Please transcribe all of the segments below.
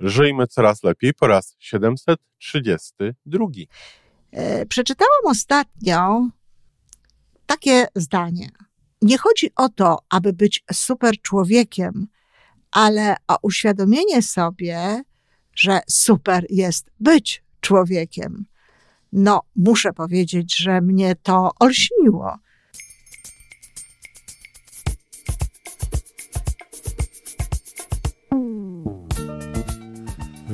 Żyjmy coraz lepiej po raz 732. E, Przeczytałam ostatnio takie zdanie. Nie chodzi o to, aby być super człowiekiem, ale o uświadomienie sobie, że super jest być człowiekiem. No, muszę powiedzieć, że mnie to olśniło.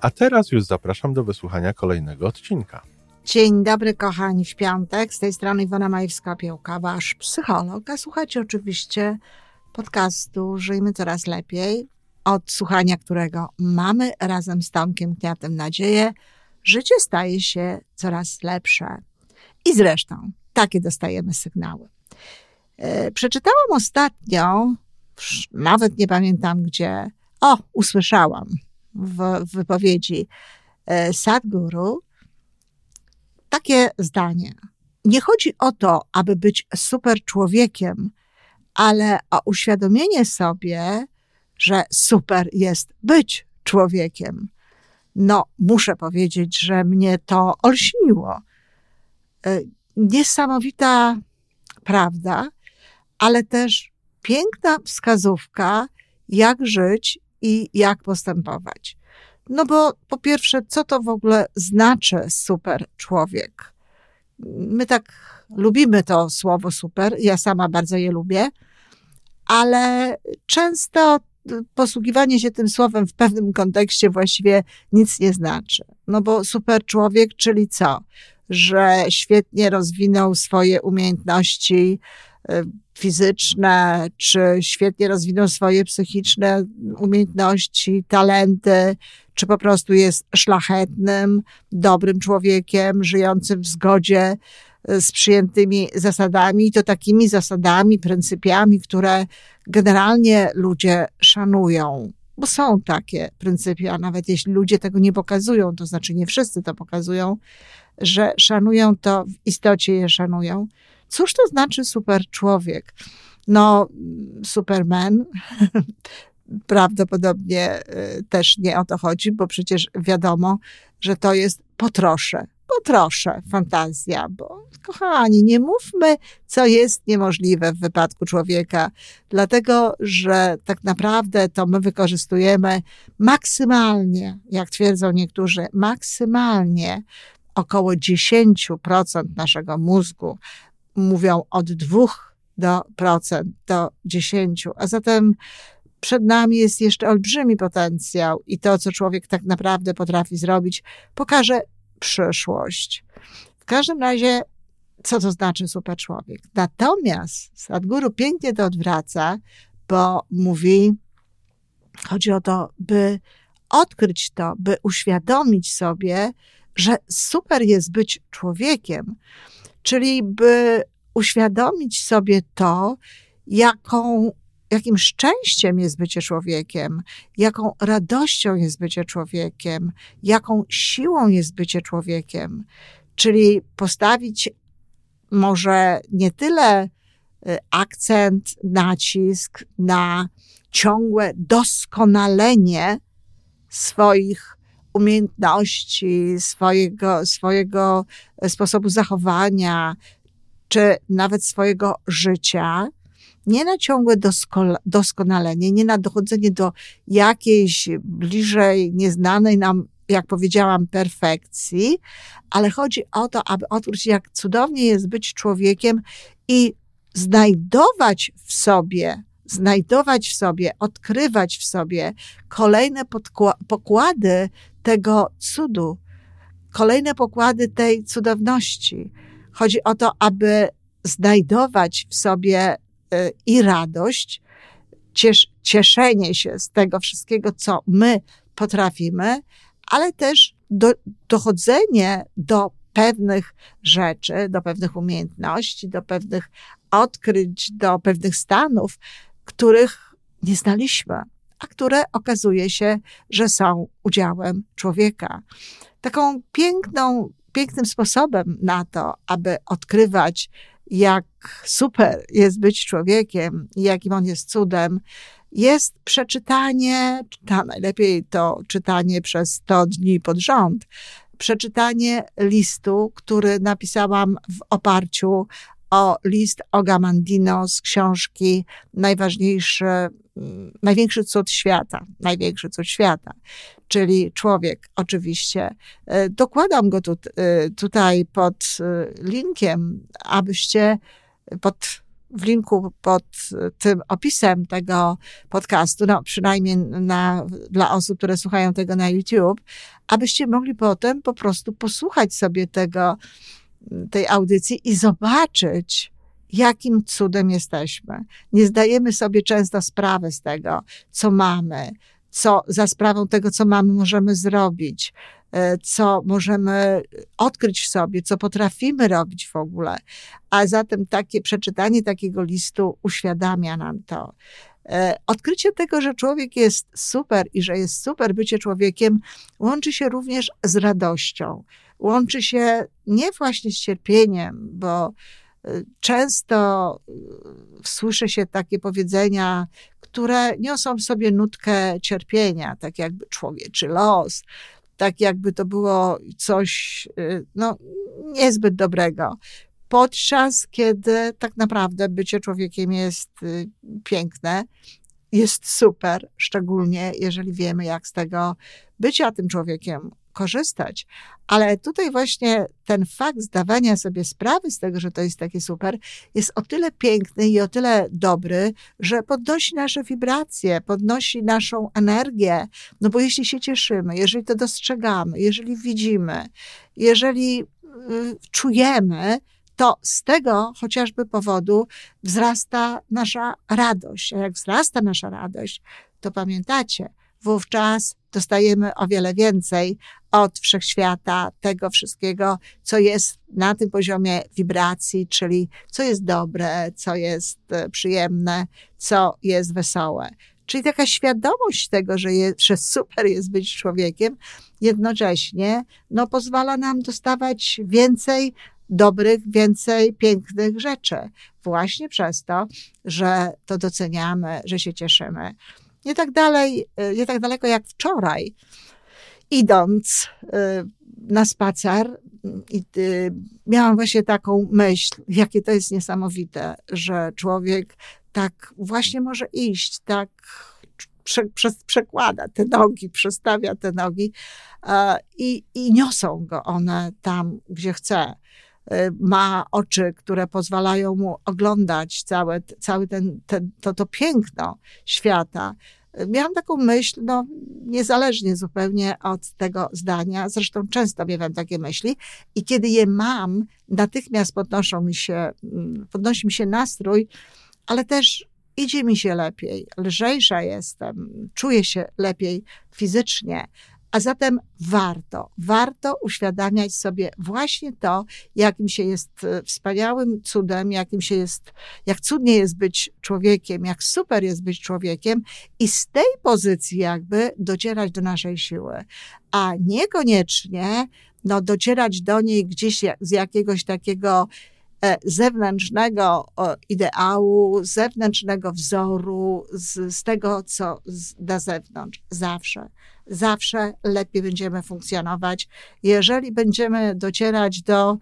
A teraz już zapraszam do wysłuchania kolejnego odcinka. Dzień dobry, kochani, w piątek. Z tej strony Iwona Majewska-Piełka, wasz psycholog. A słuchacie oczywiście podcastu Żyjmy Coraz Lepiej, od słuchania którego mamy razem z Tomkiem Kniatem nadzieję, życie staje się coraz lepsze. I zresztą takie dostajemy sygnały. E, Przeczytałam ostatnio, nawet nie pamiętam gdzie, o, usłyszałam w, wypowiedzi e, Sadhguru takie zdanie. Nie chodzi o to, aby być super człowiekiem, ale o uświadomienie sobie, że super jest być człowiekiem. No, muszę powiedzieć, że mnie to olśniło. E, Niesamowita prawda, ale też piękna wskazówka, jak żyć i jak postępować. No bo po pierwsze, co to w ogóle znaczy super człowiek? My tak lubimy to słowo super, ja sama bardzo je lubię, ale często posługiwanie się tym słowem w pewnym kontekście właściwie nic nie znaczy. No bo super człowiek, czyli co? Że świetnie rozwinął swoje umiejętności fizyczne, czy świetnie rozwinął swoje psychiczne umiejętności, talenty, czy po prostu jest szlachetnym, dobrym człowiekiem, żyjącym w zgodzie y, z przyjętymi zasadami, i to takimi zasadami, pryncypiami, które generalnie ludzie szanują. Bo są takie pryncypia, nawet jeśli ludzie tego nie pokazują, to znaczy nie wszyscy to pokazują, że szanują to, w istocie je szanują. Cóż to znaczy super człowiek? No, Superman prawdopodobnie y, też nie o to chodzi, bo przecież wiadomo, że to jest potrosze. Potrosze, fantazja, bo kochani, nie mówmy, co jest niemożliwe w wypadku człowieka, dlatego że tak naprawdę to my wykorzystujemy maksymalnie, jak twierdzą niektórzy, maksymalnie około 10% naszego mózgu mówią od 2 do procent do 10, a zatem przed nami jest jeszcze olbrzymi potencjał i to, co człowiek tak naprawdę potrafi zrobić, pokaże przyszłość. W każdym razie, co to znaczy super człowiek? Natomiast Sadhguru pięknie to odwraca, bo mówi, chodzi o to, by odkryć to, by uświadomić sobie, że super jest być człowiekiem, czyli by uświadomić sobie to, jaką, jakim szczęściem jest bycie człowiekiem, jaką radością jest bycie człowiekiem, jaką siłą jest bycie człowiekiem. Czyli postawić może nie tyle y, akcent, nacisk na ciągłe doskonalenie swoich umiejętności, swojego, swojego sposobu zachowania, czy nawet swojego życia, nie na ciągłe dosko- doskonalenie, nie na dochodzenie do jakiejś bliżej nieznanej nam, jak powiedziałam, perfekcji, ale chodzi o to, aby odkryć, jak cudownie jest być człowiekiem i znajdować w sobie, znajdować w sobie, odkrywać w sobie kolejne pokłady tego cudu, kolejne pokłady tej cudowności. Chodzi o to, aby znajdować w sobie y, i radość, ciesz, cieszenie się z tego wszystkiego, co my potrafimy, ale też do, dochodzenie do pewnych rzeczy, do pewnych umiejętności, do pewnych odkryć, do pewnych stanów, których nie znaliśmy, a które okazuje się, że są udziałem człowieka. Taką piękną, pięknym sposobem na to, aby odkrywać, jak super jest być człowiekiem i jakim on jest cudem, jest przeczytanie, a najlepiej to czytanie przez 100 dni pod rząd, przeczytanie listu, który napisałam w oparciu o list Ogamandino z książki Najważniejszy, Największy cud świata, Największy cud świata, czyli człowiek oczywiście. E, dokładam go tu, e, tutaj pod e, linkiem, abyście pod w linku pod tym opisem tego podcastu, no przynajmniej na, dla osób, które słuchają tego na YouTube, abyście mogli potem po prostu posłuchać sobie tego, tej audycji i zobaczyć, jakim cudem jesteśmy. Nie zdajemy sobie często sprawy z tego, co mamy, co za sprawą tego, co mamy, możemy zrobić, e, co możemy odkryć w sobie, co potrafimy robić w ogóle. A zatem takie przeczytanie takiego listu uświadamia nam to. E, odkrycie tego, że człowiek jest super i że jest super bycie człowiekiem, łączy się również z radością. Łączy się nie właśnie z cierpieniem, bo często słyszy się takie powiedzenia, które niosą w sobie nutkę cierpienia, tak jakby człowieczy los, tak jakby to było coś y, no, niezbyt dobrego. Podczas kiedy tak naprawdę bycie człowiekiem jest y, piękne, jest super, szczególnie jeżeli wiemy, jak z tego bycia tym człowiekiem korzystać. Ale tutaj właśnie ten fakt zdawania sobie sprawy z tego, że to jest takie super, jest o tyle piękny i o tyle dobry, że podnosi nasze wibracje, podnosi naszą energię. No bo jeśli się cieszymy, jeżeli to dostrzegamy, jeżeli widzimy, jeżeli y, czujemy, to z tego chociażby powodu wzrasta nasza radość. A jak wzrasta nasza radość, to pamiętacie, wówczas dostajemy o wiele więcej od wszechświata, tego wszystkiego, co jest na tym poziomie wibracji, czyli co jest dobre, co jest e, przyjemne, co jest wesołe. Czyli taka świadomość tego, że, że super jest być człowiekiem, jednocześnie no, pozwala nam dostawać więcej dobrych, więcej pięknych rzeczy. Właśnie przez to, że to doceniamy, że się cieszymy. Nie tak dalej, e, nie tak daleko jak wczoraj, idąc e, na spacer, miałam właśnie taką myśl, jakie to jest niesamowite, że człowiek tak właśnie może iść, tak prze, prze, przekłada te nogi, przestawia te nogi i, i niosą go one tam, gdzie chce. E, ma oczy, które pozwalają mu oglądać całe, cały ten, ten, to, to piękno świata. Miałam taką myśl, no, niezależnie zupełnie od tego zdania, zresztą często miewam takie myśli, i kiedy je mam, natychmiast podnoszą mi się, mm, podnosi mi się nastrój, ale też idzie mi się lepiej, lżejsza jestem, czuję się lepiej fizycznie. A zatem warto, warto uświadamiać sobie właśnie to, jakim się jest e, wspaniałym cudem, jakim się jest, jak cudnie jest być człowiekiem, jak super jest być człowiekiem i z tej pozycji jakby docierać do naszej siły, a niekoniecznie no, docierać do niej gdzieś z jakiegoś takiego zewnętrznego ideału, zewnętrznego wzoru, z, z tego, co na zewnątrz. Zawsze zawsze lepiej będziemy funkcjonować, jeżeli będziemy docierać do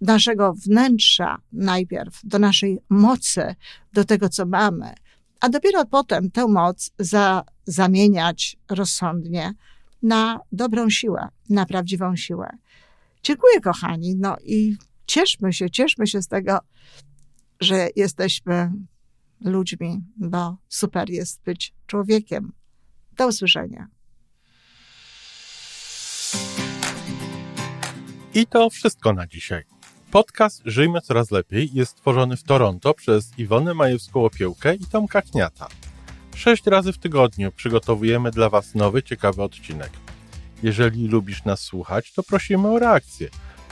naszego wnętrza najpierw, do naszej mocy, do tego, co mamy, a dopiero potem tę moc za, zamieniać rozsądnie na dobrą siłę, na prawdziwą siłę. Dziękuję, kochani. No i cieszmy się, cieszmy się z tego, że jesteśmy ludźmi, bo super jest być człowiekiem. Do usłyszenia. I to wszystko na dzisiaj. Podcast Żyjmy Coraz Lepiej jest stworzony w Toronto przez Iwonę Majewską-Opiełkę i Tomka Kniata. Sześć razy w tygodniu przygotowujemy dla Was nowy, ciekawy odcinek. Jeżeli lubisz nas słuchać, to prosimy o reakcję.